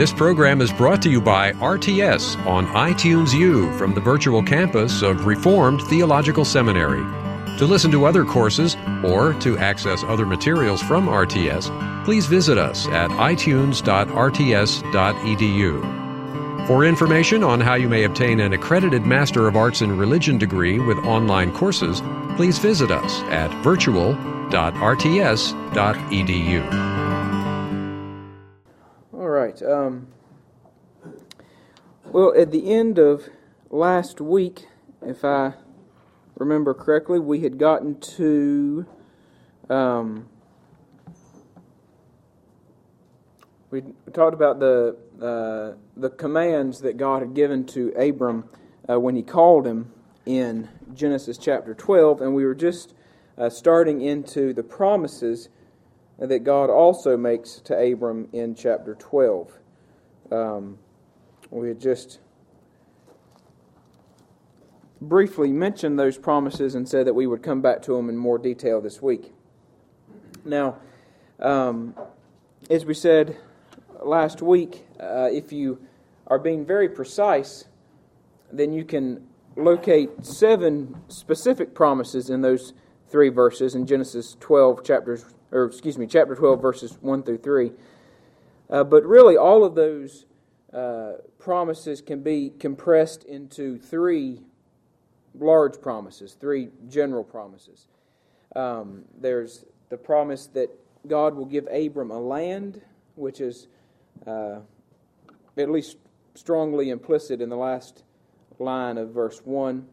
This program is brought to you by RTS on iTunes U from the virtual campus of Reformed Theological Seminary. To listen to other courses or to access other materials from RTS, please visit us at itunes.rts.edu. For information on how you may obtain an accredited Master of Arts in Religion degree with online courses, please visit us at virtual.rts.edu. Right. Um, well, at the end of last week, if I remember correctly, we had gotten to. Um, we talked about the uh, the commands that God had given to Abram uh, when He called him in Genesis chapter twelve, and we were just uh, starting into the promises that God also makes to Abram in chapter twelve. Um, we had just briefly mentioned those promises and said that we would come back to them in more detail this week. Now, um, as we said last week, uh, if you are being very precise, then you can locate seven specific promises in those three verses in Genesis 12 chapters or excuse me, chapter 12 verses 1 through 3. Uh, but really all of those uh, promises can be compressed into three large promises, three general promises. Um, there's the promise that God will give Abram a land, which is uh, at least strongly implicit in the last line of verse 1.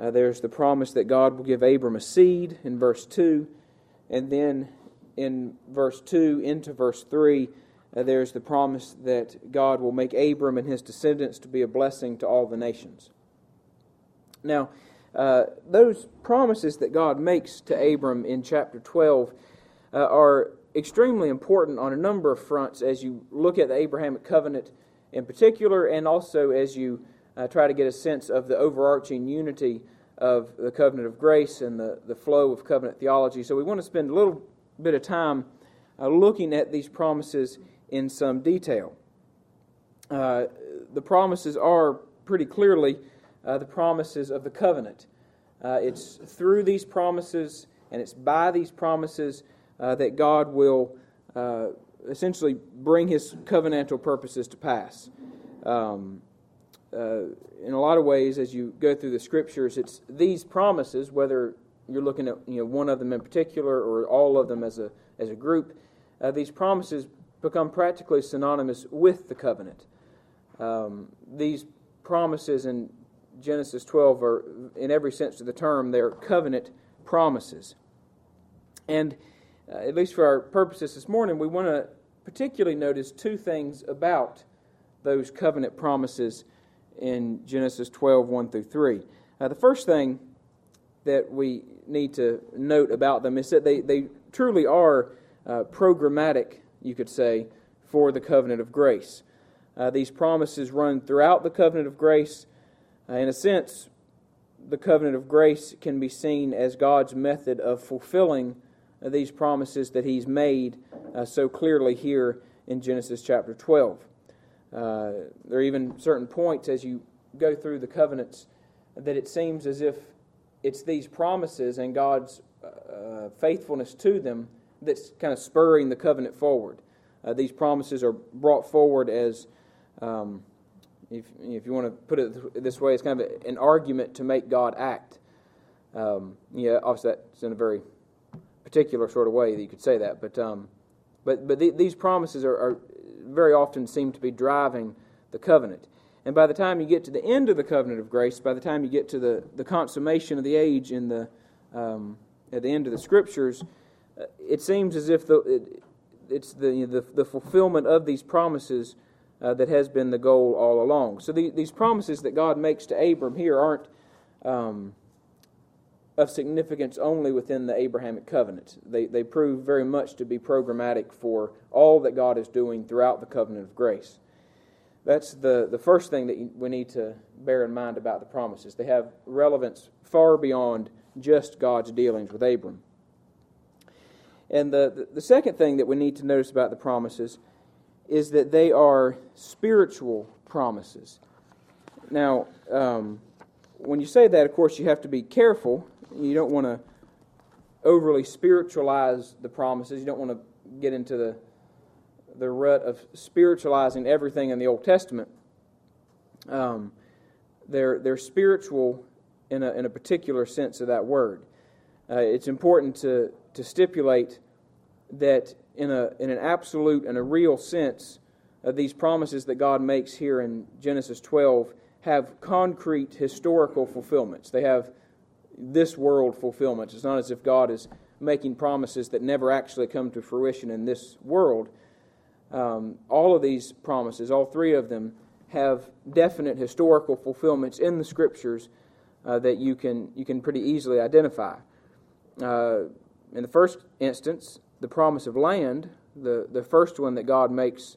Uh, there's the promise that God will give Abram a seed in verse 2. And then in verse 2 into verse 3, uh, there's the promise that God will make Abram and his descendants to be a blessing to all the nations. Now, uh, those promises that God makes to Abram in chapter 12 uh, are extremely important on a number of fronts as you look at the Abrahamic covenant in particular, and also as you uh, try to get a sense of the overarching unity of the covenant of grace and the, the flow of covenant theology. So, we want to spend a little bit of time uh, looking at these promises in some detail. Uh, the promises are pretty clearly uh, the promises of the covenant. Uh, it's through these promises and it's by these promises uh, that God will uh, essentially bring his covenantal purposes to pass. Um, uh, in a lot of ways, as you go through the scriptures, it's these promises, whether you're looking at you know, one of them in particular or all of them as a, as a group, uh, these promises become practically synonymous with the covenant. Um, these promises in Genesis 12 are, in every sense of the term, they're covenant promises. And uh, at least for our purposes this morning, we want to particularly notice two things about those covenant promises in Genesis 12 1 through 3. Uh, the first thing that we need to note about them is that they, they truly are uh, programmatic, you could say, for the covenant of grace. Uh, these promises run throughout the covenant of grace. Uh, in a sense, the covenant of grace can be seen as God's method of fulfilling uh, these promises that He's made uh, so clearly here in Genesis chapter 12. Uh, there are even certain points as you go through the covenants that it seems as if it's these promises and God's uh, faithfulness to them that's kind of spurring the covenant forward. Uh, these promises are brought forward as um, if, if you want to put it this way, it's kind of an argument to make God act. Um, yeah, obviously that's in a very particular sort of way that you could say that, but um, but but the, these promises are, are, very often seem to be driving the covenant. And by the time you get to the end of the covenant of grace, by the time you get to the, the consummation of the age in the um, at the end of the scriptures, uh, it seems as if the, it, it's the, you know, the the fulfillment of these promises uh, that has been the goal all along. So the, these promises that God makes to Abram here aren't um, of significance only within the Abrahamic covenant. They, they prove very much to be programmatic for all that God is doing throughout the covenant of grace. That's the, the first thing that we need to bear in mind about the promises. They have relevance far beyond just God's dealings with Abram. And the, the, the second thing that we need to notice about the promises is that they are spiritual promises. Now, um, when you say that, of course, you have to be careful. You don't want to overly spiritualize the promises. You don't want to get into the the rut of spiritualizing everything in the Old Testament. Um, they're they're spiritual in a in a particular sense of that word. Uh, it's important to to stipulate that in a in an absolute and a real sense, uh, these promises that God makes here in Genesis 12 have concrete historical fulfillments. They have this world fulfillments. It's not as if God is making promises that never actually come to fruition in this world. Um, all of these promises, all three of them, have definite historical fulfillments in the scriptures uh, that you can you can pretty easily identify. Uh, in the first instance, the promise of land, the, the first one that God makes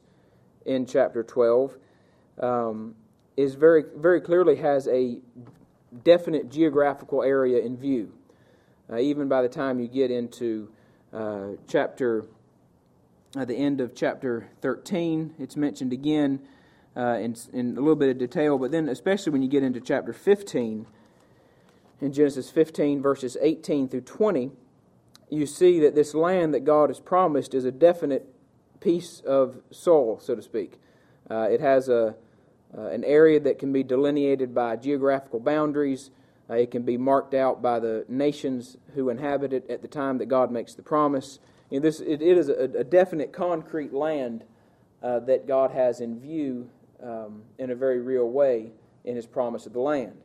in chapter 12, um, is very, very clearly has a definite geographical area in view. Uh, even by the time you get into uh, chapter, at the end of chapter 13, it's mentioned again uh, in, in a little bit of detail, but then especially when you get into chapter 15, in Genesis 15, verses 18 through 20, you see that this land that God has promised is a definite piece of soil, so to speak. Uh, it has a, uh, an area that can be delineated by geographical boundaries. Uh, it can be marked out by the nations who inhabit it at the time that God makes the promise. You know, this, it, it is a, a, definite concrete land uh, that God has in view um, in a very real way in His promise of the land.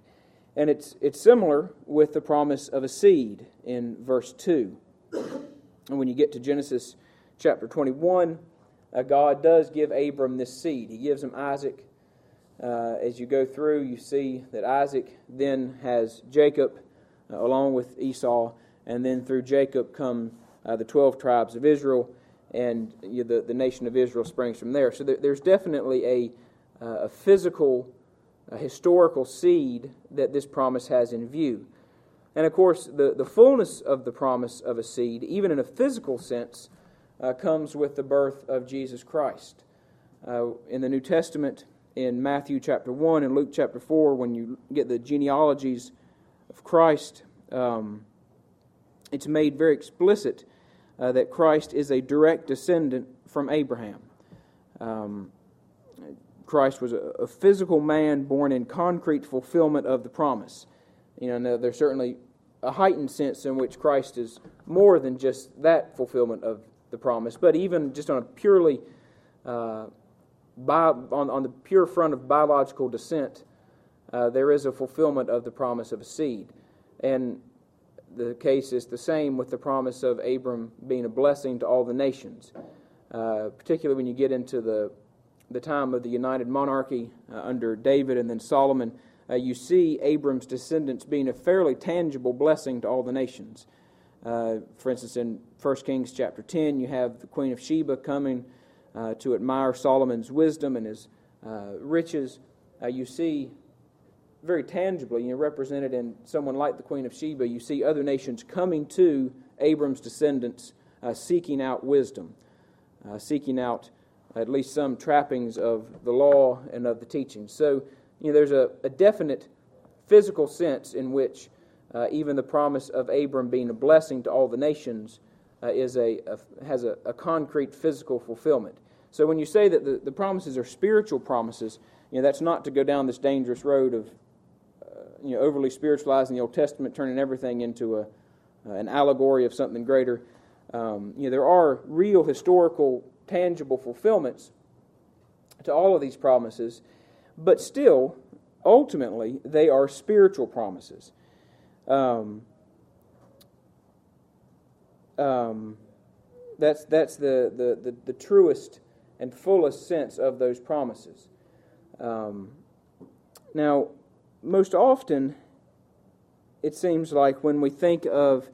And it's, it's similar with the promise of a seed in verse 2. And when you get to Genesis chapter 21, uh, God does give Abram this seed. He gives him Isaac. Uh, as you go through, you see that Isaac then has Jacob uh, along with Esau, and then through Jacob come uh, the 12 tribes of Israel, and you the, the nation of Israel springs from there. So there, there's definitely a, uh, a physical, a historical seed that this promise has in view. And of course, the, the fullness of the promise of a seed, even in a physical sense, uh, comes with the birth of Jesus Christ. Uh, in the New Testament, in Matthew chapter 1 and Luke chapter 4, when you get the genealogies of Christ, um, it's made very explicit uh, that Christ is a direct descendant from Abraham. Um, Christ was a, a, physical man born in concrete fulfillment of the promise. You know, there's certainly a heightened sense in which Christ is more than just that fulfillment of the promise, but even just on a purely uh, on, on the pure front of biological descent, uh, there is a fulfillment of the promise of a seed. And the case is the same with the promise of Abram being a blessing to all the nations, uh, particularly when you get into the, the time of the united monarchy uh, under David and then Solomon uh, you see Abram's descendants being a fairly tangible blessing to all the nations. Uh, for instance, in 1 Kings chapter 10, you have the Queen of Sheba coming uh, to admire Solomon's wisdom and his uh, riches. Uh, you see very tangibly, you represented in someone like the Queen of Sheba, you see other nations coming to Abram's descendants uh, seeking out wisdom, seeking out at least some trappings of the law and of the teachings. So you know, there's a, a definite physical sense in which uh, even the promise of Abram being a blessing to all the nations uh, is a, a has a, a, concrete physical fulfillment. So when you say that the, the promises are spiritual promises, you know, that's not to go down this dangerous road of uh, you know, overly spiritualizing the Old Testament, turning everything into a, uh, an allegory of something greater. Um, you know, there are real historical, tangible fulfillments to all of these promises. But still, ultimately, they are spiritual promises. Um, um, that's that's the, the, the, the, truest and fullest sense of those promises. Um, now, most often, it seems like when we think of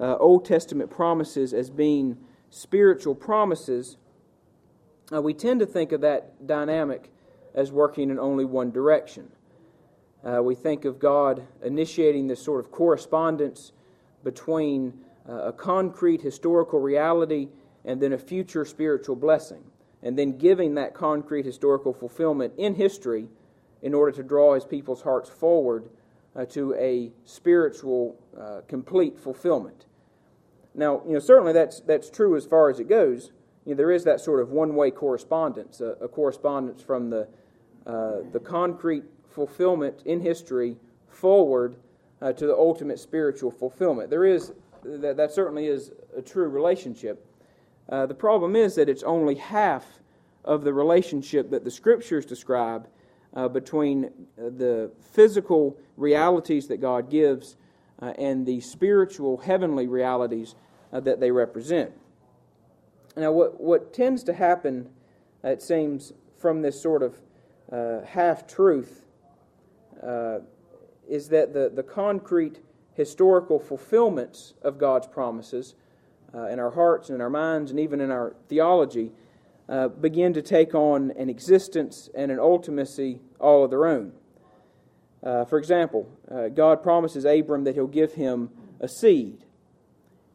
uh, Old Testament promises as being spiritual promises, uh, we tend to think of that dynamic as working in only one direction. Uh, we think of God initiating this sort of correspondence between uh, a concrete historical reality and then a future spiritual blessing. And then giving that concrete historical fulfillment in history in order to draw his people's hearts forward uh, to a spiritual, uh, complete fulfillment. Now, you know, certainly that's, that's true as far as it goes. You know, there is that sort of one way correspondence, a, a, correspondence from the, uh, the concrete fulfillment in history forward uh, to the ultimate spiritual fulfillment. There is, that, that certainly is a true relationship. Uh, the problem is that it's only half of the relationship that the scriptures describe uh, between uh, the physical realities that God gives uh, and the spiritual heavenly realities uh, that they represent. Now, what, what tends to happen, it seems, from this sort of uh, half truth uh, is that the, the concrete historical fulfillments of God's promises uh, in our hearts and in our minds and even in our theology uh, begin to take on an existence and an ultimacy all of their own. Uh, for example, uh, God promises Abram that he'll give him a seed.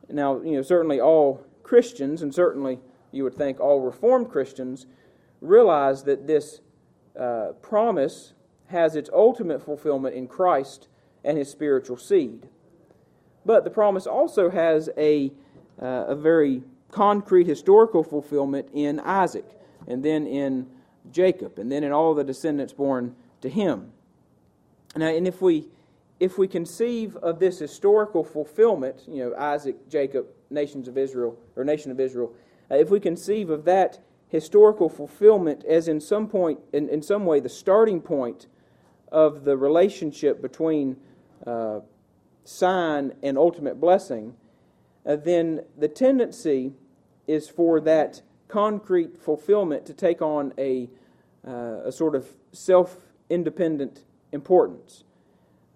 Now, you know, certainly all Christians, and certainly you would think all Reformed Christians, realize that this uh, promise has its ultimate fulfillment in Christ and his spiritual seed. But the promise also has a, uh, a very concrete historical fulfillment in Isaac, and then in Jacob, and then in all the descendants born to him. Now, and if we if we conceive of this historical fulfillment, you know, Isaac, Jacob, nations of Israel, or nation of Israel, uh, if we conceive of that historical fulfillment as in some point, in, in some way, the starting point of the relationship between uh, sign and ultimate blessing, uh, then the tendency is for that concrete fulfillment to take on a, uh, a sort of self independent importance.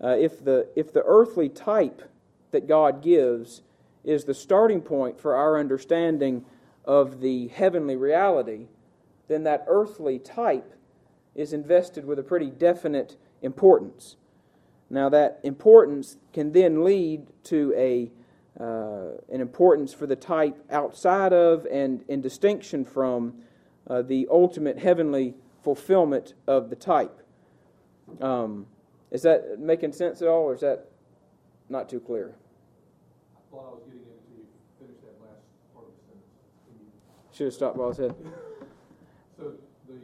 Uh, if, the, if the earthly type that God gives is the starting point for our understanding of the heavenly reality, then that earthly type is invested with a pretty definite importance. Now, that importance can then lead to a, uh, an importance for the type outside of and in distinction from uh, the ultimate heavenly fulfillment of the type. Um, is that making sense at all, or is that not too clear? I thought I was getting into you finish that last part of the sentence. Should have stopped while I said. so the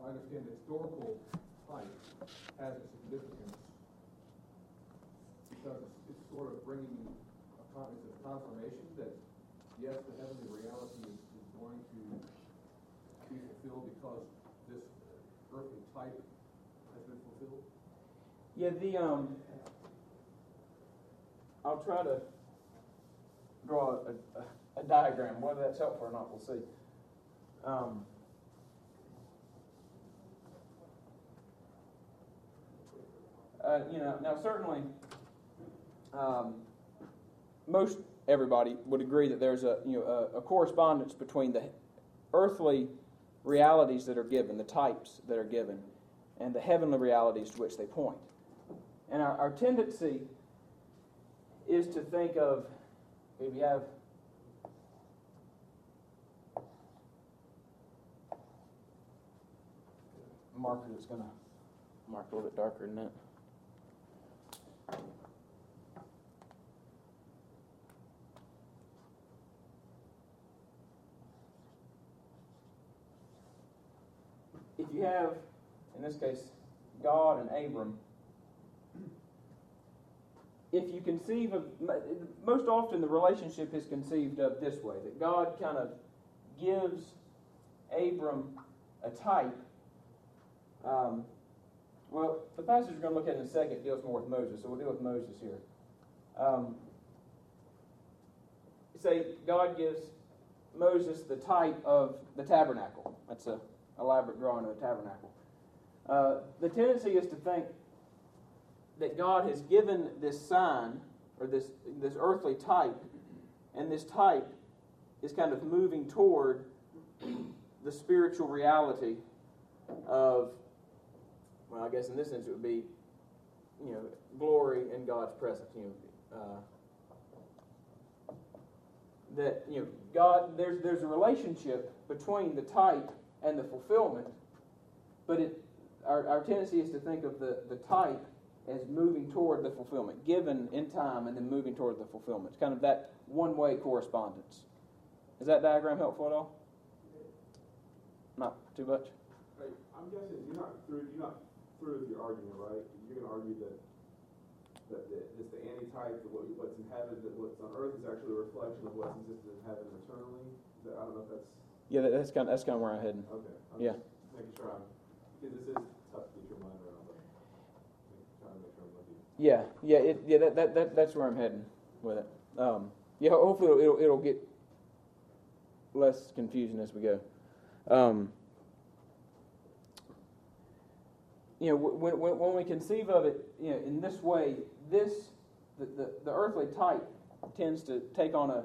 I understand the historical type has a significance because it's sort of bringing a, it's a confirmation that yes, the heavenly reality is, is going to be fulfilled because this earthly type has been fulfilled. Yeah, the um, I'll try to draw a, a, a diagram. Whether that's helpful or not, we'll see. Um, uh, you know, now certainly, um, most everybody would agree that there's a you know a, a, correspondence between the earthly realities that are given, the types that are given, and the heavenly realities to which they point. And our, our tendency is to think of if you have a marker that's going to mark a little bit darker than that. You have, in this case, God and Abram if you conceive of, most often the relationship is conceived of this way that God kind of gives Abram a type. Um, well, the passage we're going to look at in a second deals more with Moses, so we'll deal with Moses here. Um, say God gives Moses the type of the tabernacle. That's an elaborate drawing of the tabernacle. Uh, the tendency is to think that God has given this sign or this this earthly type, and this type is kind of moving toward the spiritual reality of well, I guess in this sense it would be you know glory in God's presence. You know, uh, that you know God there's there's a relationship between the type and the fulfillment, but it our, our tendency is to think of the, the type as moving toward the fulfillment, given in time and then moving toward the fulfillment. It's kind of that one way correspondence. Is that diagram helpful at all? Not too much? Hey, I'm guessing you're not through, you're not through with your argument, right? You're gonna argue that, that, that it's the antitype, that what, what's in heaven, that what's on earth is actually a reflection of what's existed in heaven eternally? I don't know if that's, Yeah, that, that's kind of, that's kind of where I'm heading. okay. I'm Yeah. just Making sure I'm, because this is tough to get your mind around, but trying to make sure I'm with. Yeah, yeah, it, yeah. That, that, that that's where I'm heading with it. Um, yeah, hopefully it'll, it'll, it'll get less confusing as we go. Um, you know, when, when, when we conceive of it, you know, in this way, this the, the, the earthly type tends to take on a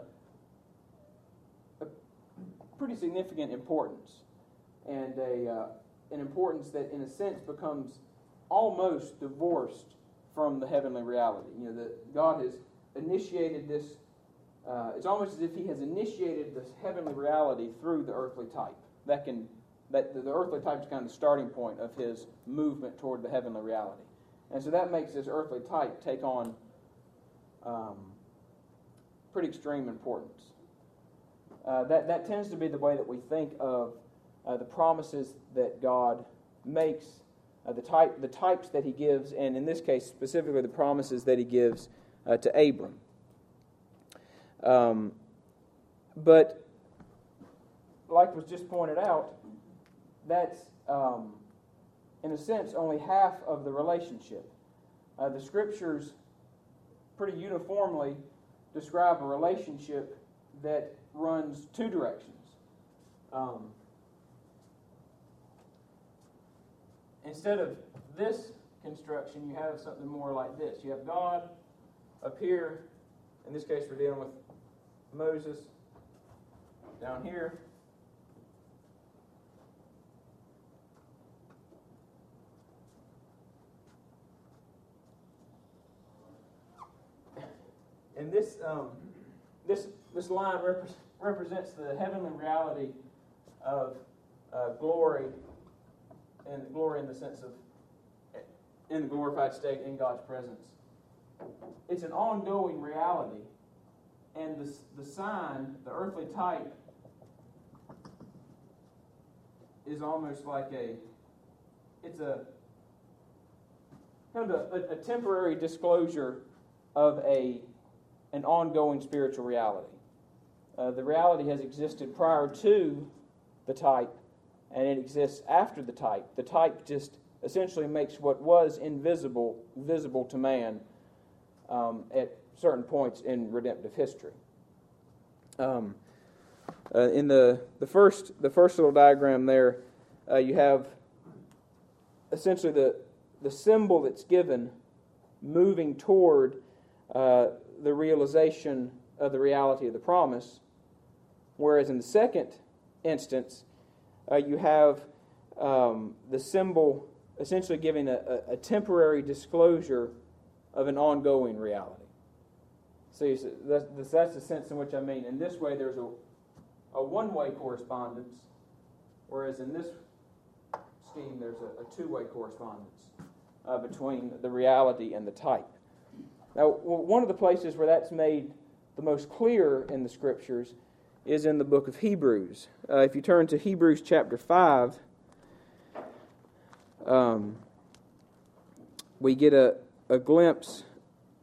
pretty significant importance, and a uh, an importance that, in a sense, becomes almost divorced from the heavenly reality. You know, that God has initiated this. Uh, it's almost as if He has initiated this heavenly reality through the earthly type. That can that the, earthly type is kind of the starting point of His movement toward the heavenly reality, and so that makes this earthly type take on um, pretty extreme importance. Uh, that that tends to be the way that we think of uh, the promises that God makes uh, the type the types that he gives, and in this case specifically the promises that he gives uh, to Abram. Um, but like was just pointed out, that's um, in a sense only half of the relationship. Uh, the scriptures pretty uniformly describe a relationship that runs two directions. Um, instead of this construction, you have something more like this. You have God up here. In this case, we're dealing with Moses. Down here. And this, um, this, this line repre- represents the heavenly reality of uh, glory and glory in the sense of in the glorified state in God's presence. It's an ongoing reality, and the, the sign, the earthly type, is almost like a it's a kind of a, a, temporary disclosure of a an ongoing spiritual reality. Uh, the reality has existed prior to the type, and it exists after the type. The type just essentially makes what was invisible visible to man um, at certain points in redemptive history. Um, uh, in the, the first the first little diagram there, uh, you have essentially the the symbol that's given moving toward uh, the realization of the reality of the promise, whereas in the second instance, uh, you have um, the symbol essentially giving a, a, temporary disclosure of an ongoing reality. So see, that's, that's the sense in which I mean. In this way, there's a, a one way correspondence, whereas in this scheme, there's a, a two way correspondence uh, between the reality and the type. Now, one of the places where that's made the most clear in the scriptures is in the book of Hebrews. Uh, if you turn to Hebrews chapter 5, um, we get a, a glimpse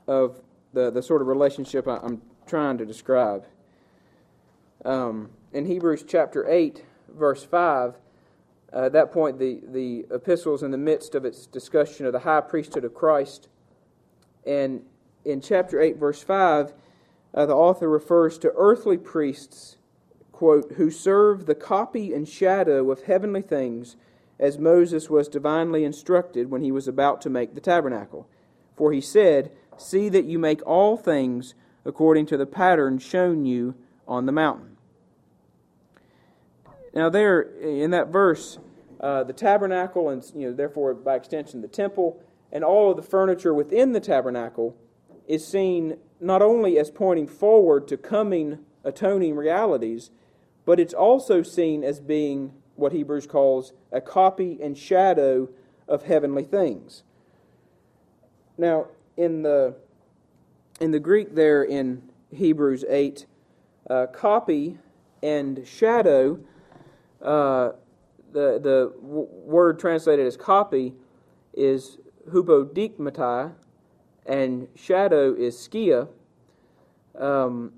of the, the sort of relationship I, am trying to describe. Um, in Hebrews chapter 8, verse 5, uh, at that point, the, the epistle is in the midst of its discussion of the high priesthood of Christ. And in chapter 8, verse 5, uh, the author refers to earthly priests, quote, who serve the copy and shadow of heavenly things, as Moses was divinely instructed when he was about to make the tabernacle. For he said, See that you make all things according to the pattern shown you on the mountain. Now, there in that verse, uh, the tabernacle, and you know, therefore by extension the temple, and all of the furniture within the tabernacle is seen not only as pointing forward to coming atoning realities, but it's also seen as being what Hebrews calls a copy and shadow of heavenly things. Now, in the in the Greek there in Hebrews 8, uh, copy and shadow, uh, the, the w- word translated as copy is hupodikmatai, and shadow is skia. Um,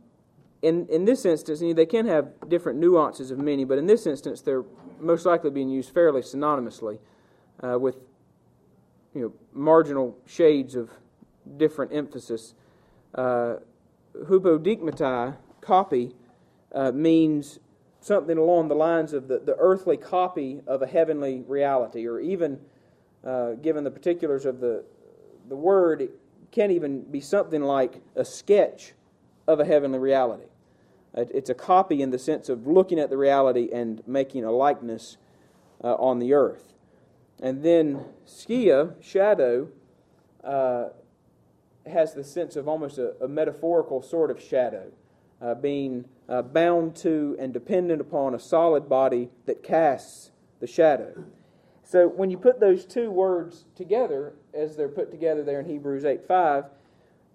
in, in this instance, they can have different nuances of meaning, but in this instance, they're most likely being used fairly synonymously uh, with you know, marginal shades of different emphasis. Uh, copy, uh, means something along the lines of the, the earthly copy of a heavenly reality, or even, uh, given the particulars of the, the word, it can even be something like a sketch of a heavenly reality. It's a copy in the sense of looking at the reality and making a likeness uh, on the earth. And then skia, shadow, uh, has the sense of almost a, a metaphorical sort of shadow, uh, being uh, bound to and dependent upon a solid body that casts the shadow. So when you put those two words together, as they're put together there in Hebrews 8 5,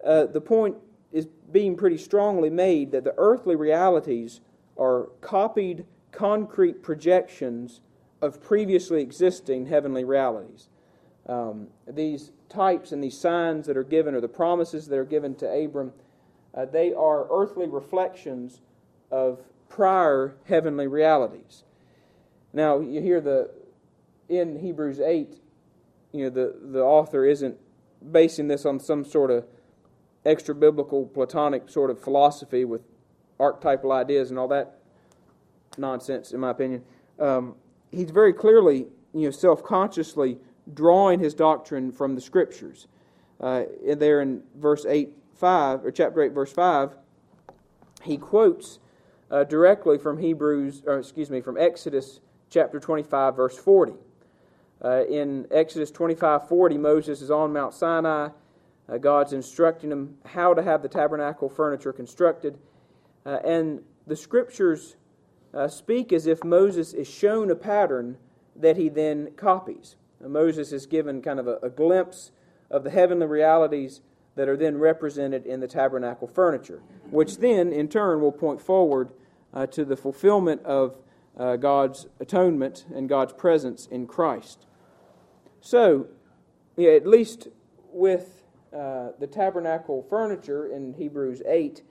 uh, the point is being pretty strongly made that the earthly realities are copied concrete projections of previously existing heavenly realities. Um, these types and these signs that are given, or the promises that are given to Abram, uh, they are earthly reflections of prior heavenly realities. Now, you hear the in Hebrews 8, you know, the, the author isn't basing this on some sort of extra biblical Platonic sort of philosophy with archetypal ideas and all that nonsense, in my opinion. Um, he's very clearly, you know, self consciously drawing his doctrine from the scriptures. Uh, there in verse 8, 5, or chapter 8, verse 5, he quotes uh, directly from Hebrews, or excuse me, from Exodus chapter 25, verse 40. Uh, in Exodus 25, 40, Moses is on Mount Sinai. Uh, God's instructing him how to have the tabernacle furniture constructed. Uh, and the scriptures uh, speak as if Moses is shown a pattern that he then copies. Moses is given kind of a, a, glimpse of the heavenly realities that are then represented in the tabernacle furniture, which then, in turn, will point forward uh, to the fulfillment of uh, God's atonement and God's presence in Christ. So, yeah, at least with uh, the tabernacle furniture in Hebrews 8,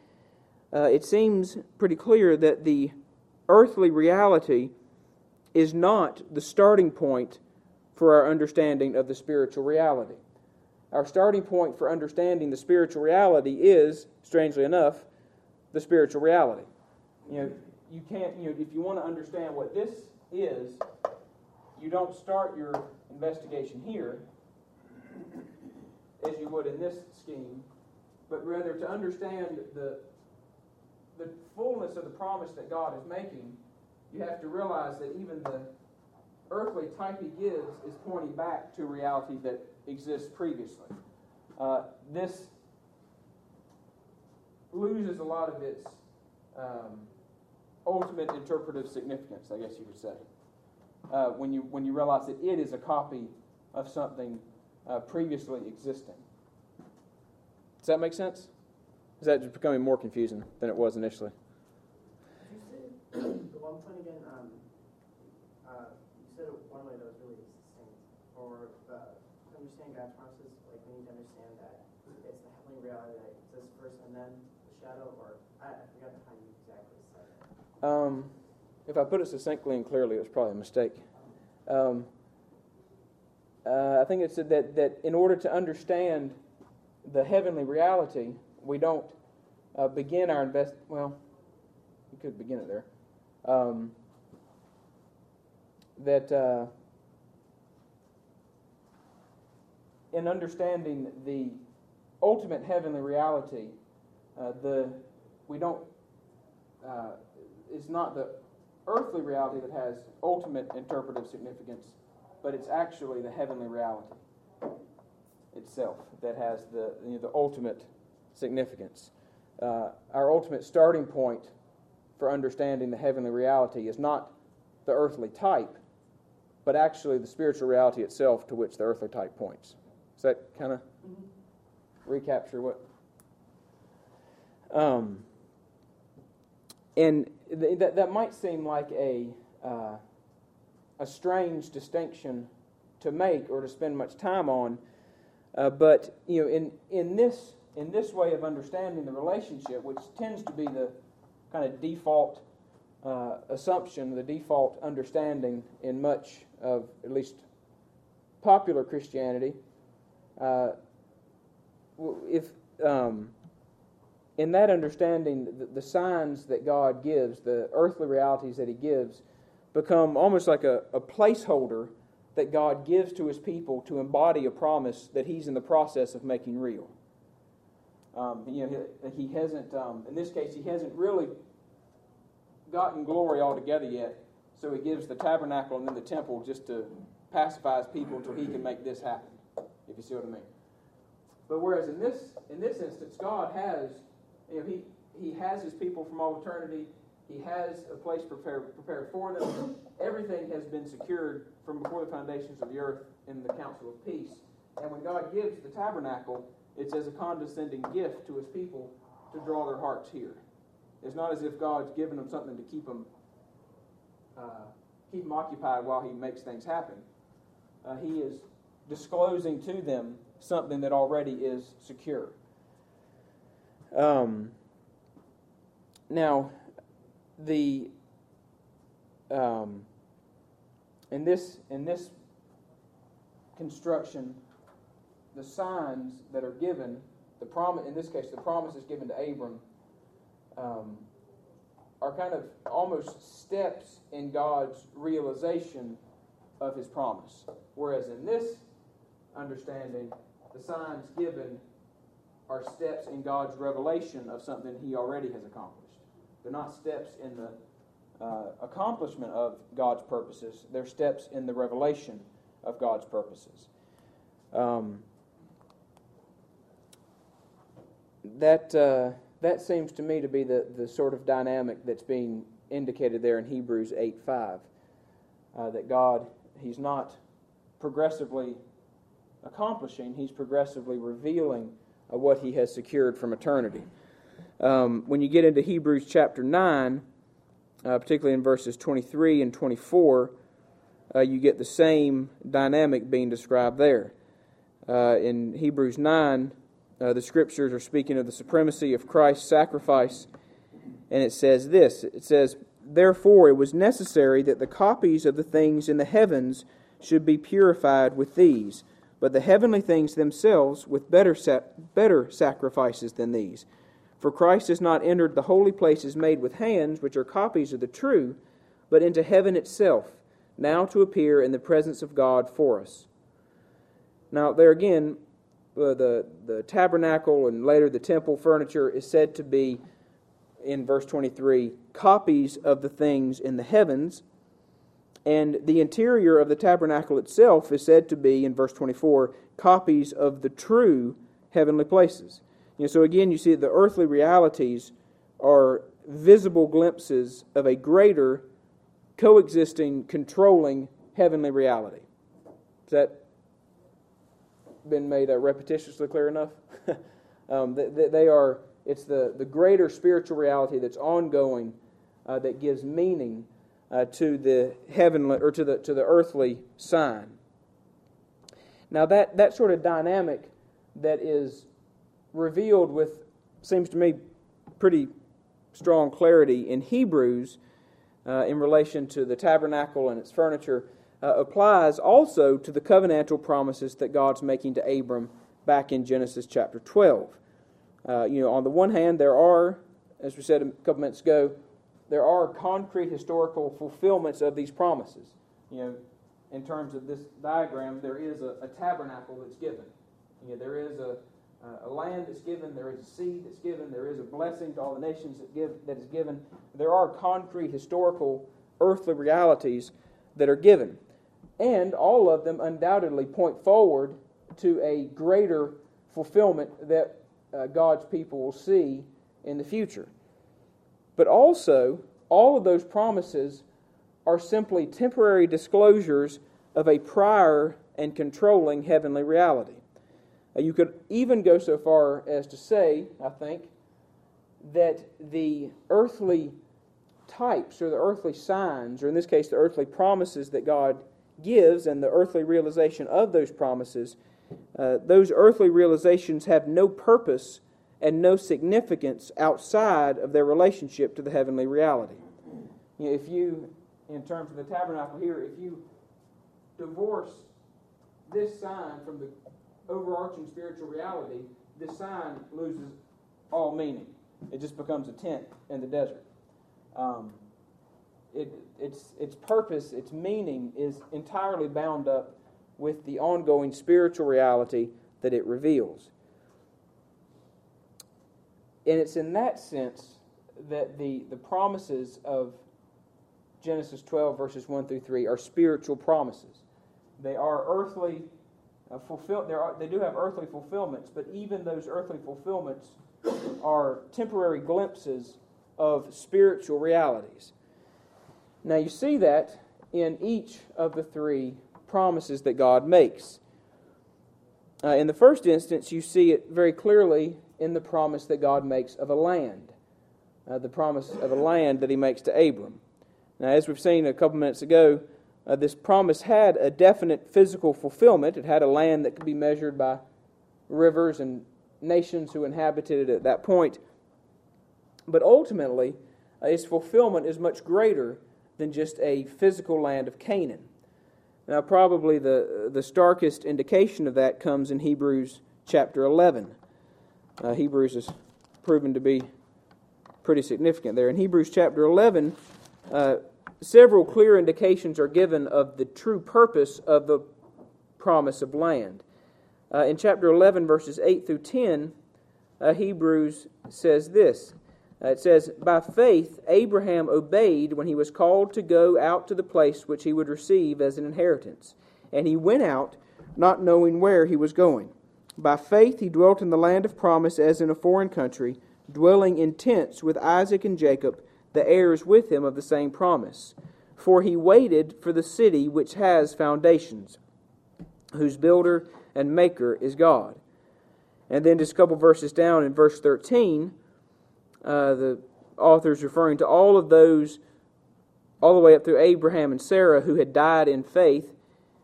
uh, it seems pretty clear that the earthly reality is not the starting point for our understanding of the spiritual reality. Our starting point for understanding the spiritual reality is, strangely enough, the spiritual reality. You know, you can't, you know, if you want to understand what this is, you don't start your investigation here as you would in this scheme, but rather to understand the the fullness of the promise that God is making, you have to realize that even the earthly type he gives is pointing back to reality that exists previously. Uh, this loses a lot of its um, ultimate interpretive significance, I guess you could say, uh, when, you, when you realize that it is a copy of something uh, previously existing. Does that make sense? Is that just becoming more confusing than it was initially? Did you say the one point again, um, uh, you said one way that was really succinct. Uh, understanding God's promises, like we need to understand that it's the heavenly reality that exists first and then the shadow, or I, I forgot how you exactly said it. Um, if I put it succinctly and clearly, it was probably a mistake. Um, uh, I think it said that, that in order to understand the heavenly reality, we don't uh, begin our invest. Well, we could begin it there. Um, that uh, in understanding the ultimate heavenly reality, uh, the we don't. Uh, it's not the earthly reality that has ultimate interpretive significance, but it's actually the heavenly reality itself that has the you know, the ultimate significance. Uh, our ultimate starting point for understanding the heavenly reality is not the earthly type, but actually the spiritual reality itself to which the earthly type points. Does that kind of recapture what? Um, and that, that might seem like a, uh, a strange distinction to make or to spend much time on, uh, but you know, in, in, this, in this way of understanding the relationship, which tends to be the kind of default uh, assumption, the default understanding in much of at least popular Christianity, uh, if um, in that understanding, the, the, signs that God gives, the earthly realities that He gives, become almost like a, a placeholder that God gives to His people to embody a promise that He's in the process of making real. Um, you know, he, he hasn't, um, in this case, He hasn't really gotten glory altogether yet, so He gives the tabernacle and then the temple just to pacify His people until He can make this happen, if you see what I mean. But whereas in this, in this instance, God has you know, he, he has his people from all eternity. He has a place prepared, prepared for them. Everything has been secured from before the foundations of the earth in the counsel of peace. And when God gives the tabernacle, it's as a condescending gift to his people to draw their hearts here. It's not as if God's given them something to keep them, uh, keep them occupied while he makes things happen. Uh, he is disclosing to them something that already is secure. Um, now, the um, in this in this construction, the signs that are given, the promise in this case, the promise is given to Abram, um, are kind of almost steps in God's realization of His promise. Whereas in this understanding, the signs given are steps in God's revelation of something He already has accomplished. They're not steps in the uh, accomplishment of God's purposes, they're steps in the revelation of God's purposes. Um, that, uh, that seems to me to be the, the sort of dynamic that's being indicated there in Hebrews 8 5. Uh, that God, He's not progressively accomplishing, He's progressively revealing of what he has secured from eternity. Um, when you get into Hebrews chapter 9, uh, particularly in verses 23 and 24, uh, you get the same dynamic being described there. Uh, in Hebrews 9, uh, the scriptures are speaking of the supremacy of Christ's sacrifice, and it says this it says, Therefore, it was necessary that the copies of the things in the heavens should be purified with these but the heavenly things themselves with better, sa- better sacrifices than these. For Christ has not entered the holy places made with hands, which are copies of the true, but into heaven itself, now to appear in the presence of God for us. Now, there again, uh, the, the tabernacle and later the temple furniture is said to be, in verse 23, copies of the things in the heavens and the interior of the tabernacle itself is said to be, in verse 24, copies of the true heavenly places. So again, you see the earthly realities are visible glimpses of a greater, coexisting, controlling heavenly reality. Has that been made uh, repetitiously clear enough? um, they, they, are. It's the, the greater spiritual reality that's ongoing uh, that gives meaning uh, to the heavenly or to the to the earthly sign. Now that that sort of dynamic that is revealed with seems to me pretty strong clarity in Hebrews uh, in relation to the tabernacle and its furniture uh, applies also to the covenantal promises that God's making to Abram back in Genesis chapter 12. Uh, you know, on the one hand, there are, as we said a couple minutes ago, there are concrete historical fulfillments of these promises. You know, in terms of this diagram, there is a, a tabernacle that's given. You know, there is a, a land that's given, there is a seed that's given, there is a blessing to all the nations that, give, that is given. There are concrete historical earthly realities that are given. And all of them undoubtedly point forward to a greater fulfillment that uh, God's people will see in the future. But also all of those promises are simply temporary disclosures of a prior and controlling heavenly reality. You could even go so far as to say, I think, that the earthly types or the earthly signs, or in this case, the earthly promises that God gives and the earthly realization of those promises, uh, those earthly realizations have no purpose and no significance outside of their relationship to the heavenly reality. You know, if you, in terms of the tabernacle here, if you divorce this sign from the overarching spiritual reality, this sign loses all meaning. It just becomes a tent in the desert. Um, it, its, its purpose, its meaning is entirely bound up with the ongoing spiritual reality that it reveals. And it's in that sense that the, the promises of Genesis 12, verses 1 through 3, are spiritual promises. They are earthly uh, fulfill. They do have earthly fulfillments, but even those earthly fulfillments are temporary glimpses of spiritual realities. Now, you see that in each of the three promises that God makes. Uh, in the first instance, you see it very clearly in the promise that God makes of a land, uh, the promise of a land that He makes to Abram. Now, as we've seen a couple minutes ago, uh, this promise had a definite physical fulfillment. It had a land that could be measured by rivers and nations who inhabited it at that point. But ultimately, uh, its fulfillment is much greater than just a physical land of Canaan. Now, probably the, the starkest indication of that comes in Hebrews chapter 11. Uh, Hebrews is proven to be pretty significant there. In Hebrews chapter 11, uh, several clear indications are given of the true purpose of the promise of land. Uh, in chapter 11, verses 8 through 10, uh, Hebrews says this. Uh, it says, By faith, Abraham obeyed when he was called to go out to the place which he would receive as an inheritance. And he went out, not knowing where he was going. By faith, he dwelt in the land of promise as in a foreign country, dwelling in tents with Isaac and Jacob the heirs with him of the same promise. For he waited for the city which has foundations, whose builder and maker is God. And then just a couple verses down in verse 13, uh, the author is referring to all of those, all the way up through Abraham and Sarah, who had died in faith.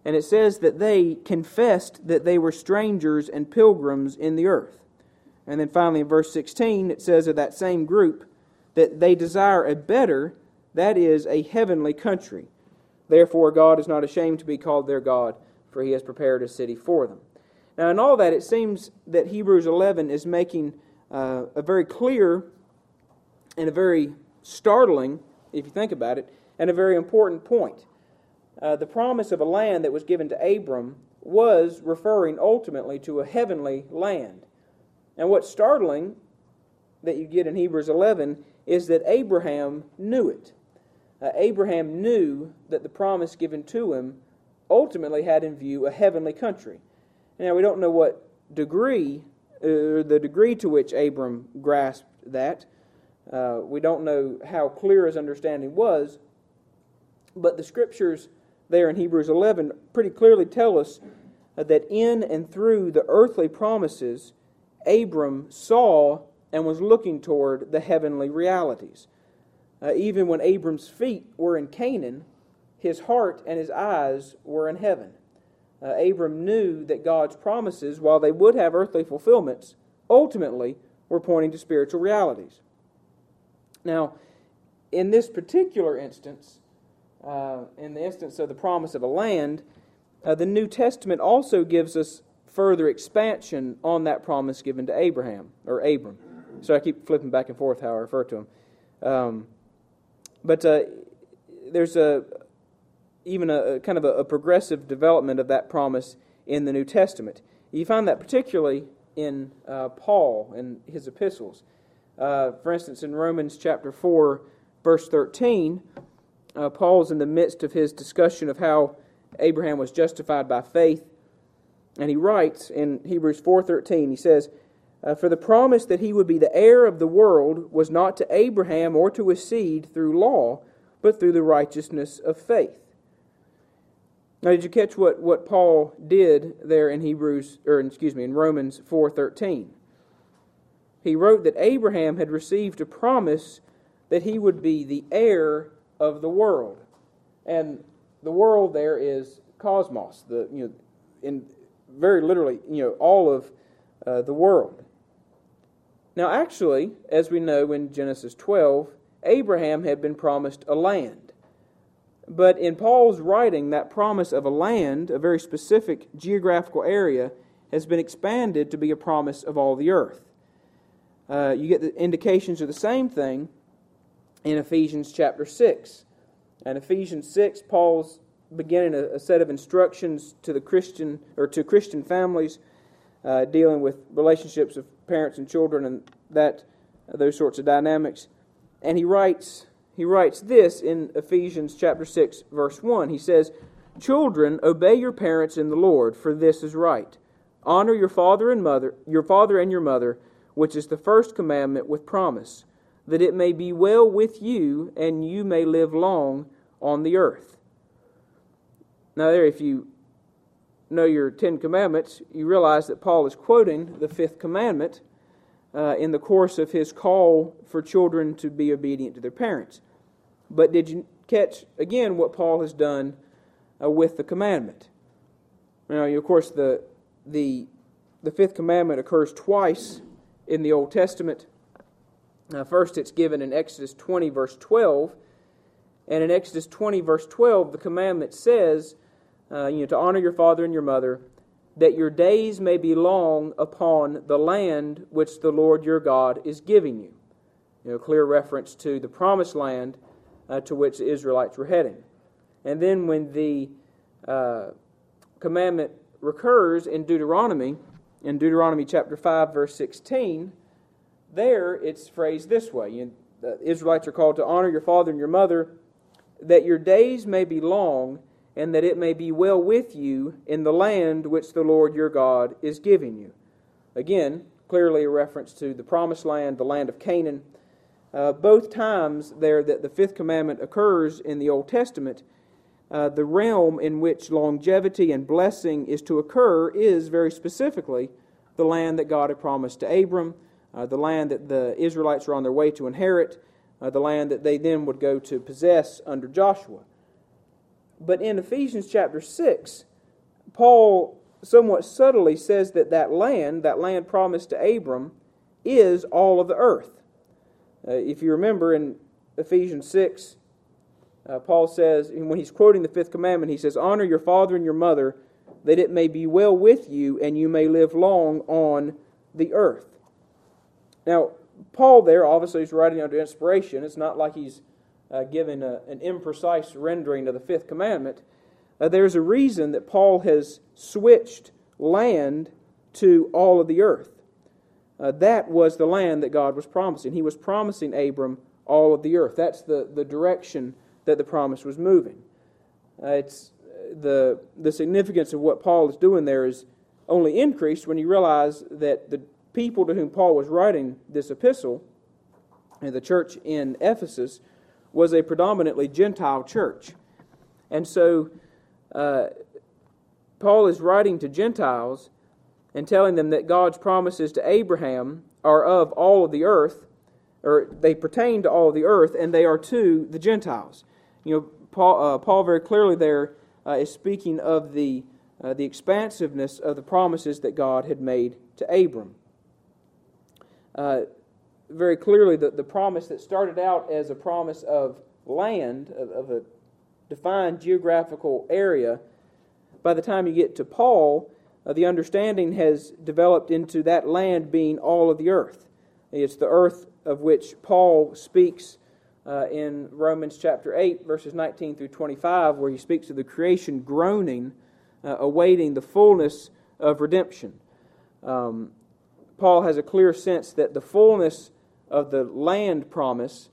And it says that they confessed that they were strangers and pilgrims in the earth. And then finally in verse 16, it says of that same group, that they desire a better, that is, a heavenly country. Therefore, God is not ashamed to be called their God, for he has prepared a city for them. Now, in all that, it seems that Hebrews 11 is making uh, a very clear and a very startling, if you think about it, and a very important point. Uh, the promise of a land that was given to Abram was referring ultimately to a heavenly land. And what's startling that you get in Hebrews 11 is that Abraham knew it. Uh, Abraham knew that the promise given to him ultimately had in view a heavenly country. Now, we don't know what degree, uh, the degree to which Abram grasped that. Uh, we don't know how clear his understanding was, but the scriptures there in Hebrews 11 pretty clearly tell us that in and through the earthly promises, Abram saw and was looking toward the heavenly realities. Uh, even when Abram's feet were in Canaan, his heart and his eyes were in heaven. Uh, Abram knew that God's promises, while they would have earthly fulfillments, ultimately were pointing to spiritual realities. Now, in this particular instance, uh, in the instance of the promise of a land, uh, the New Testament also gives us further expansion on that promise given to Abraham or Abram. So I keep flipping back and forth how I refer to him. Um, but uh, there's a even a, kind of a, a, progressive development of that promise in the New Testament. You find that particularly in uh, Paul and his epistles. Uh, for instance, in Romans chapter 4, verse 13, uh, Paul's in the midst of his discussion of how Abraham was justified by faith. And he writes in Hebrews 4:13, he says, Uh, for the promise that he would be the heir of the world was not to Abraham or to his seed through law, but through the righteousness of faith. Now, did you catch what, what Paul did there in Hebrews, or excuse me, in Romans four thirteen? He wrote that Abraham had received a promise that he would be the heir of the world, and the world there is cosmos, the you know, in very literally, you know, all of uh, the world. Now, actually, as we know in Genesis 12, Abraham had been promised a land. But in Paul's writing, that promise of a land, a very specific geographical area, has been expanded to be a promise of all the earth. Uh, you get the indications of the same thing in Ephesians chapter 6. And Ephesians 6, Paul's beginning a, a set of instructions to the Christian or to Christian families uh, dealing with relationships of parents and children and that uh, those sorts of dynamics. And he writes he writes this in Ephesians chapter 6 verse 1. He says, "Children, obey your parents in the Lord, for this is right. Honor your father and mother, your father and your mother, which is the first commandment with promise, that it may be well with you and you may live long on the earth." Now there if you know your Ten Commandments, you realize that Paul is quoting the fifth commandment uh, in the course of his call for children to be obedient to their parents. But did you catch again what Paul has done uh, with the commandment? Now, of course, the the the fifth commandment occurs twice in the Old Testament. First, it's given in Exodus 20, verse 12. And in Exodus 20, verse 12, the commandment says, uh, you know, to honor your father and your mother, that your days may be long upon the land which the Lord your God is giving you. You know, clear reference to the promised land uh, to which the Israelites were heading. And then when the uh, commandment recurs in Deuteronomy, in Deuteronomy chapter 5, verse 16, there it's phrased this way. You, the Israelites are called to honor your father and your mother, that your days may be long and that it may be well with you in the land which the Lord your God is giving you. Again, clearly a reference to the promised land, the land of Canaan. Uh, both times there that the fifth commandment occurs in the Old Testament, uh, the realm in which longevity and blessing is to occur is very specifically the land that God had promised to Abram, uh, the land that the Israelites were on their way to inherit, uh, the land that they then would go to possess under Joshua. But in Ephesians chapter 6, Paul somewhat subtly says that that land, that land promised to Abram, is all of the earth. Uh, if you remember in Ephesians 6, uh, Paul says, when he's quoting the fifth commandment, he says, Honor your father and your mother, that it may be well with you and you may live long on the earth. Now, Paul there obviously is writing under inspiration. It's not like he's uh, given a, an imprecise rendering of the fifth commandment, uh, there's a reason that Paul has switched land to all of the earth. Uh, that was the land that God was promising. He was promising Abram all of the earth. That's the, the direction that the promise was moving. Uh, it's the, the significance of what Paul is doing there is only increased when you realize that the people to whom Paul was writing this epistle, and the church in Ephesus, was a predominantly Gentile church. And so uh, Paul is writing to Gentiles and telling them that God's promises to Abraham are of all of the earth, or they pertain to all of the earth, and they are to the Gentiles. You know, Paul, uh, Paul very clearly there uh, is speaking of the, uh, the expansiveness of the promises that God had made to Abram. Uh, very clearly the, the promise that started out as a promise of land, of, of a defined geographical area, by the time you get to Paul, uh, the understanding has developed into that land being all of the earth. It's the earth of which Paul speaks uh, in Romans chapter 8, verses 19 through 25, where he speaks of the creation groaning, uh, awaiting the fullness of redemption. Um, Paul has a clear sense that the fullness of the land promise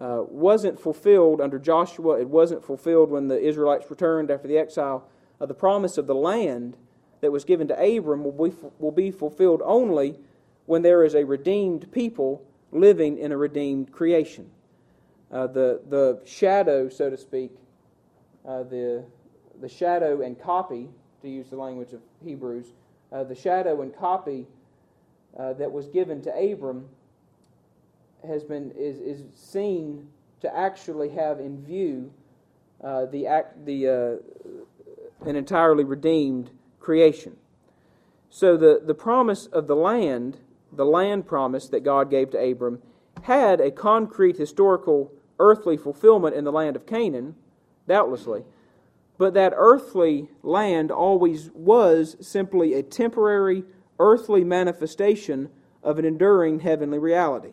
uh, wasn't fulfilled under Joshua. It wasn't fulfilled when the Israelites returned after the exile. Uh, the promise of the land that was given to Abram will be, will be fulfilled only when there is a redeemed people living in a redeemed creation. Uh, the, the shadow, so to speak, uh, the, the shadow and copy, to use the language of Hebrews, uh, the shadow and copy uh, that was given to Abram has been is, is seen to actually have in view uh, the act, the uh, an entirely redeemed creation. So the, the promise of the land, the land promise that God gave to Abram, had a concrete historical earthly fulfillment in the land of Canaan, doubtlessly. But that earthly land always was simply a temporary earthly manifestation of an enduring heavenly reality.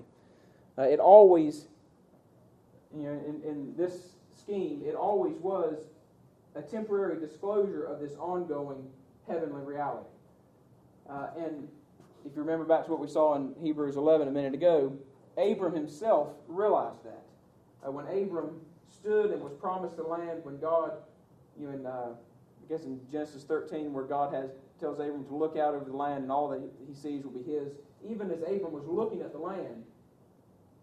Uh, it always, you know, in, in this scheme, it always was a temporary disclosure of this ongoing heavenly reality. Uh, and if you remember back to what we saw in Hebrews 11 a minute ago, Abram himself realized that. Uh, when Abram stood and was promised the land, when God, you know, in, uh, I guess in Genesis 13, where God has tells Abram to look out over the land and all that he sees will be his, even as Abram was looking at the land,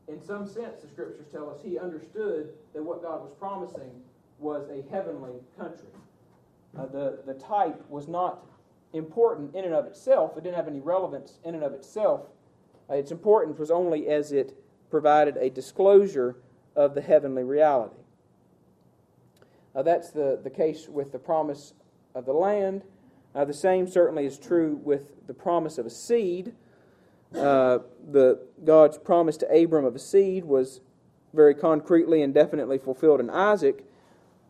in some sense, the scriptures tell us he understood that what God was promising was a heavenly country. Uh, the, the type was not important in and of itself, it didn't have any relevance in and of itself. Uh, its importance was only as it provided a disclosure of the heavenly reality. Uh, that's the, the case with the promise of the land. Uh, the same certainly is true with the promise of a seed. Uh, the God's promise to Abram of a seed was very concretely and definitely fulfilled in Isaac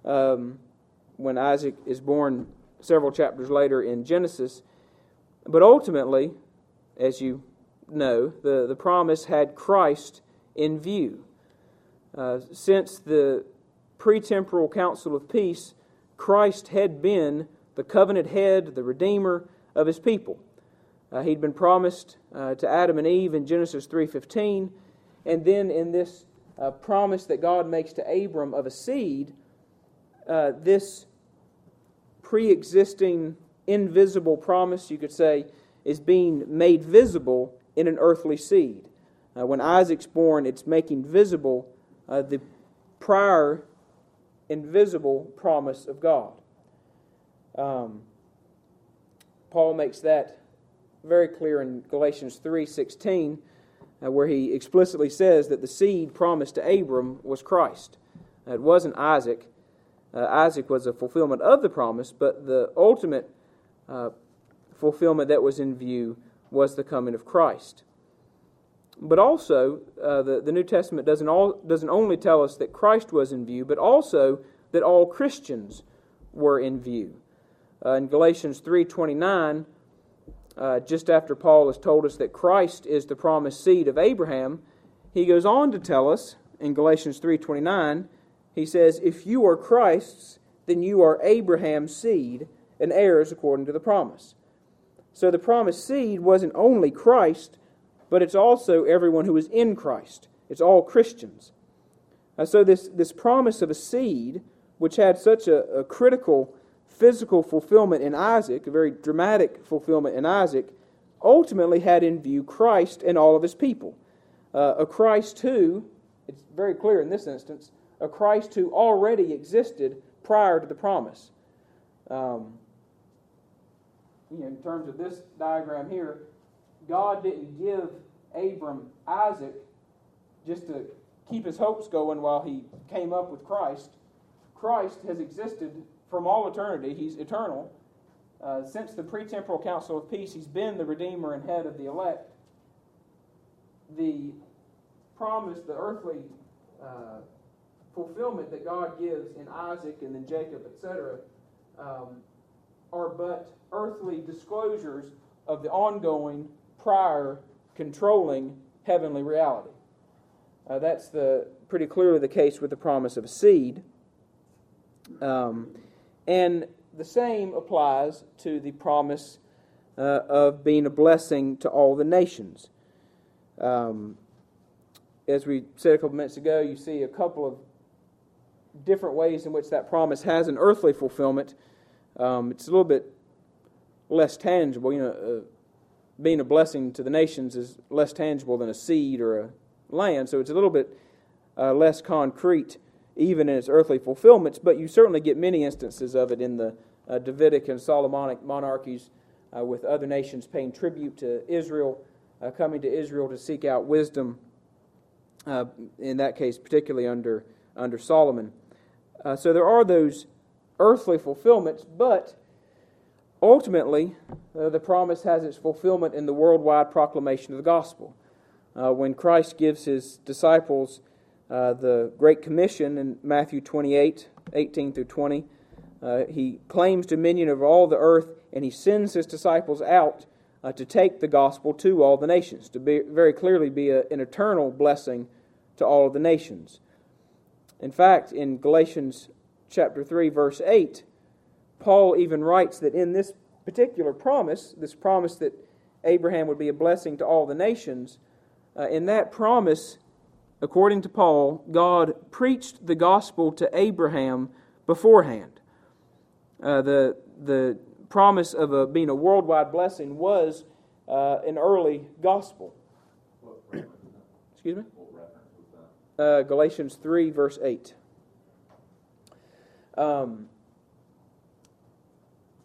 um, when Isaac is born several chapters later in Genesis. But ultimately, as you know, the, the promise had Christ in view. Uh, since the pre-temporal counsel of peace, Christ had been the covenant head, the redeemer of his people. Uh, he'd been promised uh, to Adam and Eve in Genesis 3:15, and then in this uh, promise that God makes to Abram of a seed, uh, this pre-existing invisible promise, you could say, is being made visible in an earthly seed. Uh, when Isaac's born, it's making visible uh, the prior invisible promise of God. Um, Paul makes that very clear in Galatians 3:16, uh, where he explicitly says that the seed promised to Abram was Christ. It wasn't Isaac. Uh, Isaac was a fulfillment of the promise, but the ultimate uh, fulfillment that was in view was the coming of Christ. But also, uh, the, the New Testament doesn't, all, doesn't only tell us that Christ was in view, but also that all Christians were in view. Uh, in Galatians 3.29, uh, just after Paul has told us that Christ is the promised seed of Abraham, he goes on to tell us in Galatians 3.29, he says, If you are Christ's, then you are Abraham's seed and heirs according to the promise. So the promised seed wasn't only Christ, but it's also everyone who is in Christ. It's all Christians. And so this, this promise of a seed, which had such a, a critical physical fulfillment in Isaac, a very dramatic fulfillment in Isaac, ultimately had in view Christ and all of his people. Uh, a Christ who, it's very clear in this instance, a Christ who already existed prior to the promise. Um, you know, in terms of this diagram here, God didn't give Abram Isaac just to keep his hopes going while he came up with Christ. Christ has existed from all eternity. He's eternal. Uh, since the pre-temporal counsel of peace, he's been the redeemer and head of the elect. The promise, the earthly uh, fulfillment that God gives in Isaac and then Jacob, etc., um, are but earthly disclosures of the ongoing, prior, controlling heavenly reality. Uh, that's the pretty clearly the case with the promise of a seed. Um, and the same applies to the promise uh, of being a blessing to all the nations. Um, as we said a couple minutes ago, you see a couple of different ways in which that promise has an earthly fulfillment. Um, it's a little bit less tangible. You know, uh, being a blessing to the nations is less tangible than a seed or a land, so it's a little bit uh, less concrete even in its earthly fulfillments, but you certainly get many instances of it in the uh, Davidic and Solomonic monarchies uh, with other nations paying tribute to Israel, uh, coming to Israel to seek out wisdom, uh, in that case, particularly under, under Solomon. Uh, so there are those earthly fulfillments, but ultimately, uh, the promise has its fulfillment in the worldwide proclamation of the gospel. when Christ gives his disciples uh, the Great Commission in Matthew 28 18 through 20. Uh, he claims dominion over all the earth, and he sends his disciples out uh, to take the gospel to all the nations, to be, very clearly be a, an eternal blessing to all of the nations. In fact, in Galatians chapter 3, verse 8, Paul even writes that in this particular promise, this promise that Abraham would be a blessing to all the nations, uh, in that promise, according to Paul, God preached the gospel to Abraham beforehand. Uh, the, the promise of a, being a worldwide blessing was uh, an early gospel. Excuse me? Uh, Galatians 3, verse 8. Um,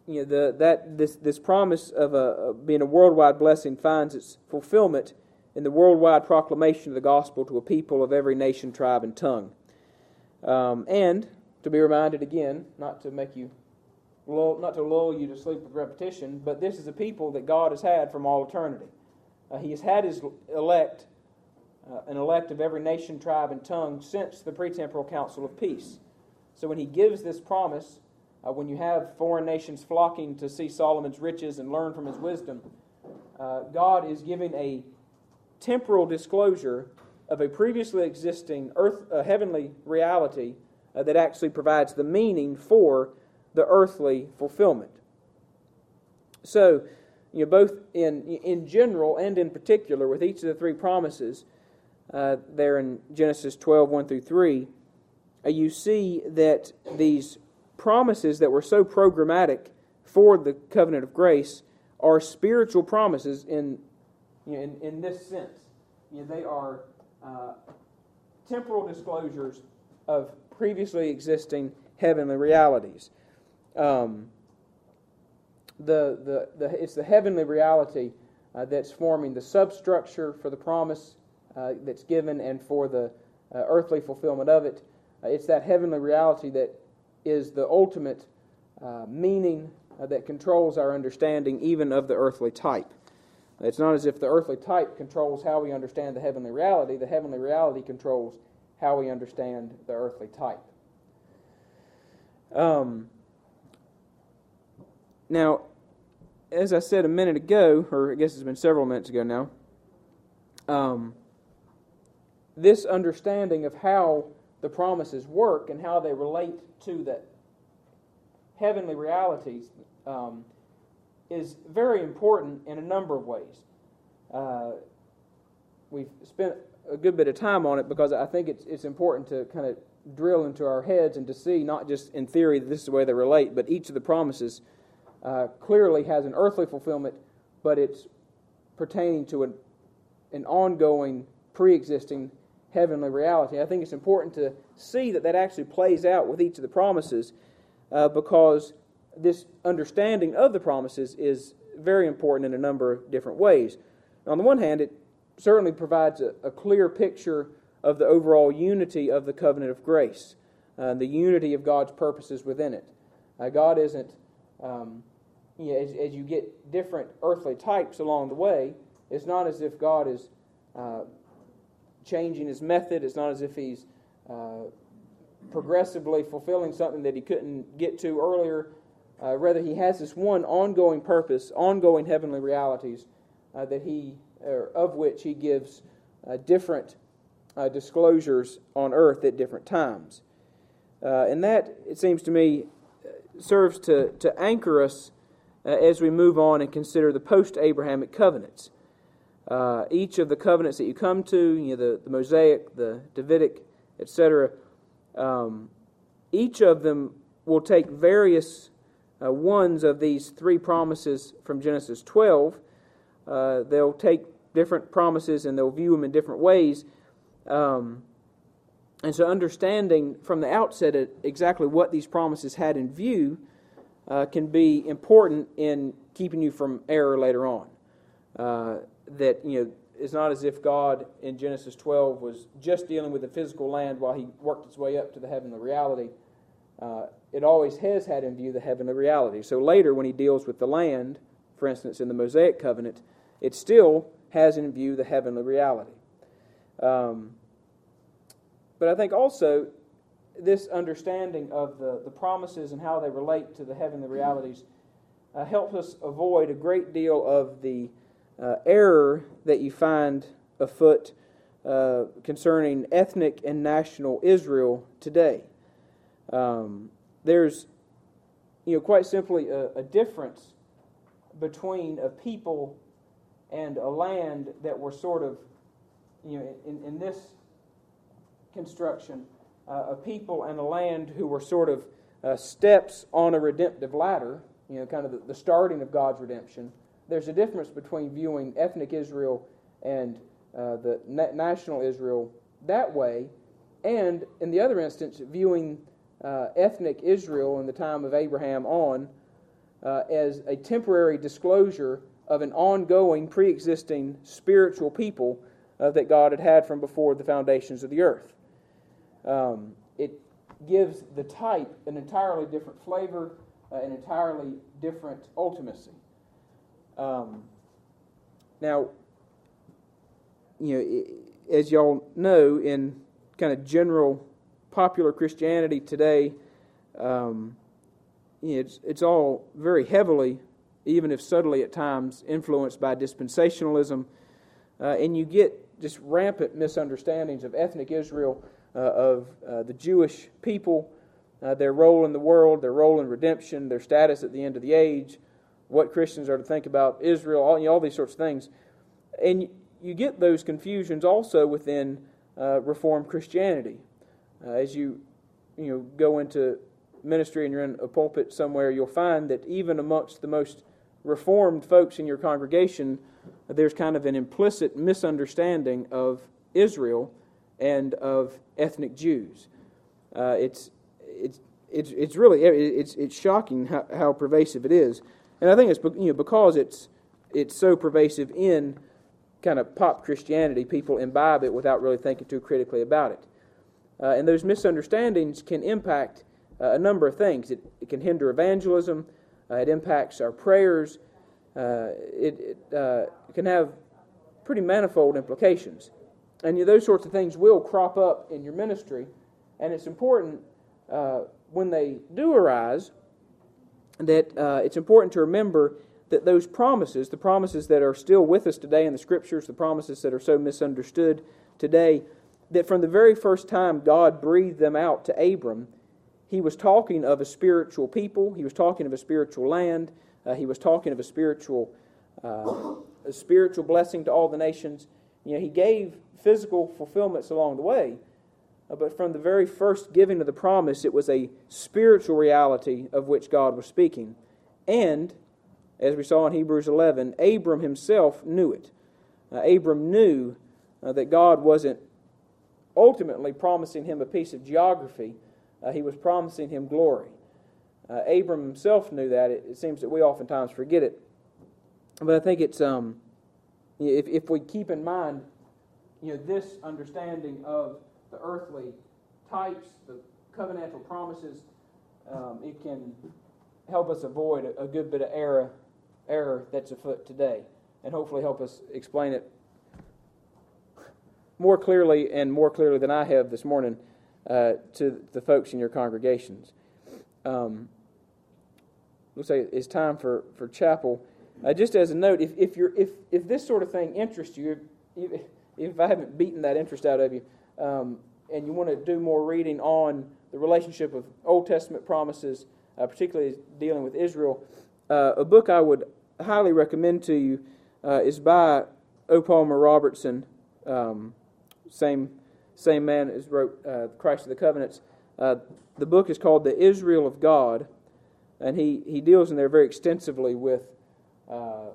you know, the, that, this, this promise of a, of being a worldwide blessing finds its fulfillment in the worldwide proclamation of the gospel to a people of every nation, tribe, and tongue. Um, and to be reminded again, not to make you, lull, not to lull you to sleep with repetition, but this is a people that God has had from all eternity. Uh, he has had His elect, uh, an elect of every nation, tribe, and tongue since the pretemporal counsel of peace. So when He gives this promise, uh, when you have foreign nations flocking to see Solomon's riches and learn from his wisdom, uh, God is giving a temporal disclosure of a previously existing earth, uh, heavenly reality uh, that actually provides the meaning for the earthly fulfillment. So, you know, both in, in general and in particular, with each of the three promises uh, there in Genesis 12, 1 through 3, uh, you see that these promises that were so programmatic for the covenant of grace are spiritual promises in you know, in, in this sense. You know, they are uh, temporal disclosures of previously existing heavenly realities. Um, the, the, the, it's the heavenly reality uh, that's forming the substructure for the promise uh, that's given and for the uh, earthly fulfillment of it. Uh, it's that heavenly reality that is the ultimate uh, meaning that controls our understanding even of the earthly type. It's not as if the earthly type controls how we understand the heavenly reality, the heavenly reality controls how we understand the earthly type. Um, now, as I said a minute ago, or I guess it's been several minutes ago now, um, this understanding of how the promises work and how they relate to the heavenly realities um, is very important in a number of ways. Uh, we've spent a good bit of time on it because I think it's, it's important to kind of drill into our heads and to see, not just in theory that this is the way they relate, but each of the promises uh, clearly has an earthly fulfillment, but it's pertaining to an, an ongoing, pre existing heavenly reality. I think it's important to see that that actually plays out with each of the promises uh, because this understanding of the promises is very important in a number of different ways. On the one hand, it certainly provides a, a clear picture of the overall unity of the covenant of grace, uh, the unity of God's purposes within it. Uh, God isn't, um, you know, as, as, you get different earthly types along the way, it's not as if God is uh, changing his method, it's not as if he's uh, progressively fulfilling something that he couldn't get to earlier. Uh, rather, he has this one ongoing purpose, ongoing heavenly realities uh, that he, of which he gives uh, different uh, disclosures on earth at different times. Uh, and that, it seems to me, serves to, to anchor us uh, as we move on and consider the post Abrahamic covenants. each of the covenants that you come to, you know, the, the Mosaic, the Davidic, etc., um, each of them will take various uh, ones of these three promises from Genesis 12 uh, they'll take different promises and they'll view them in different ways. Um, and so, understanding from the outset exactly what these promises had in view uh, can be important in keeping you from error later on. Uh, that you know, it's not as if God in Genesis 12 was just dealing with the physical land while He worked His way up to the heavenly reality. Uh, it always has had in view the heavenly reality. So later, when He deals with the land, for instance, in the Mosaic covenant, it still has in view the heavenly reality. Um, but I think also this understanding of the, the promises and how they relate to the heavenly realities uh, helps us avoid a great deal of the uh, error that you find afoot uh, concerning ethnic and national Israel today. Um, there's, you know, quite simply a, a difference between a people and a land that were sort of, you know, in, in this construction, uh, a people and a land who were sort of uh, steps on a redemptive ladder, you know, kind of the, the, starting of God's redemption. There's a difference between viewing ethnic Israel and uh, the na- national Israel that way, and in the other instance, viewing uh, ethnic Israel in the time of Abraham on uh, as a temporary disclosure of an ongoing, pre existing spiritual people uh, that God had had from before the foundations of the earth. Um, it gives the type an entirely different flavor, uh, an entirely different ultimacy. Um, now, you know, as y'all know, in kind of general popular Christianity today, um, it's, it's all very heavily, even if subtly at times, influenced by dispensationalism. Uh, and you get just rampant misunderstandings of ethnic Israel uh, of uh, the Jewish people, uh, their role in the world, their role in redemption, their status at the end of the age, what Christians are to think about Israel, all, you know, all these sorts of things. And you get those confusions also within uh, Reformed Christianity. Uh, as you, you know, go into ministry and you're in a pulpit somewhere, you'll find that even amongst the most Reformed folks in your congregation, there's kind of an implicit misunderstanding of Israel and of ethnic Jews. Uh, it's, it's, it's, it's really it's, it's shocking how, how pervasive it is. And I think it's you know, because it's, it's so pervasive in kind of pop Christianity, people imbibe it without really thinking too critically about it. Uh, and those misunderstandings can impact uh, a number of things. It, it can hinder evangelism, uh, it impacts our prayers, uh, it, it uh, can have pretty manifold implications. And you know, those sorts of things will crop up in your ministry, and it's important uh, when they do arise that it's important to remember that those promises, the promises that are still with us today in the scriptures, the promises that are so misunderstood today, that from the very first time God breathed them out to Abram, he was talking of a spiritual people, he was talking of a spiritual land, uh, he was talking of a spiritual, uh, a spiritual blessing to all the nations. You know, he gave physical fulfillments along the way, uh, but from the very first giving of the promise, it was a spiritual reality of which God was speaking. And, as we saw in Hebrews 11, Abram himself knew it. Uh, Abram knew uh, that God wasn't ultimately promising him a piece of geography, uh, he was promising him glory. Uh, Abram himself knew that. It, it, seems that we oftentimes forget it. But I think it's, um, if, if we keep in mind you know, this understanding of the earthly types, the covenantal promises, um, it can help us avoid a, a, good bit of error, error that's afoot today, and hopefully help us explain it more clearly and more clearly than I have this morning uh, to the folks in your congregations. Um, looks say it's time for, for chapel. Uh, just as a note, if, if, you're, if, if this sort of thing interests you, if, if I haven't beaten that interest out of you, um, and you want to do more reading on the relationship of Old Testament promises, uh, particularly dealing with Israel, uh, a book I would highly recommend to you uh, is by O. Palmer Robertson, um, same same man as wrote uh, Christ of the Covenants. Uh, the book is called The Israel of God, and he, he deals in there very extensively with uh,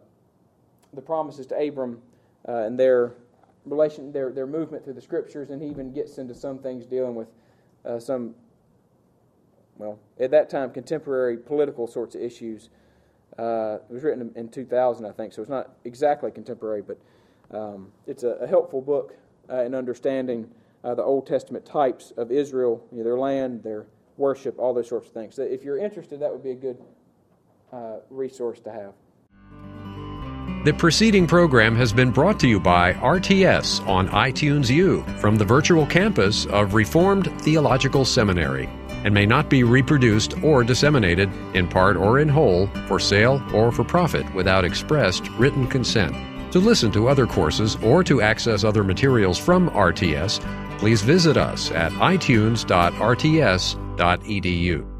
the promises to Abram uh, and their relation, their their movement through the scriptures, and he even gets into some things dealing with uh, some, well, at that time, contemporary political sorts of issues. Uh, it was written in 2000, I think, so it's not exactly contemporary, but um, it's a, a, helpful book uh, in understanding uh, the Old Testament types of Israel, you know, their land, their worship, all those sorts of things. So if you're interested, that would be a good uh, resource to have. The preceding program has been brought to you by RTS on iTunes U from the virtual campus of Reformed Theological Seminary and may not be reproduced or disseminated in part or in whole for sale or for profit without expressed written consent. To listen to other courses or to access other materials from RTS, please visit us at itunes.rts.edu.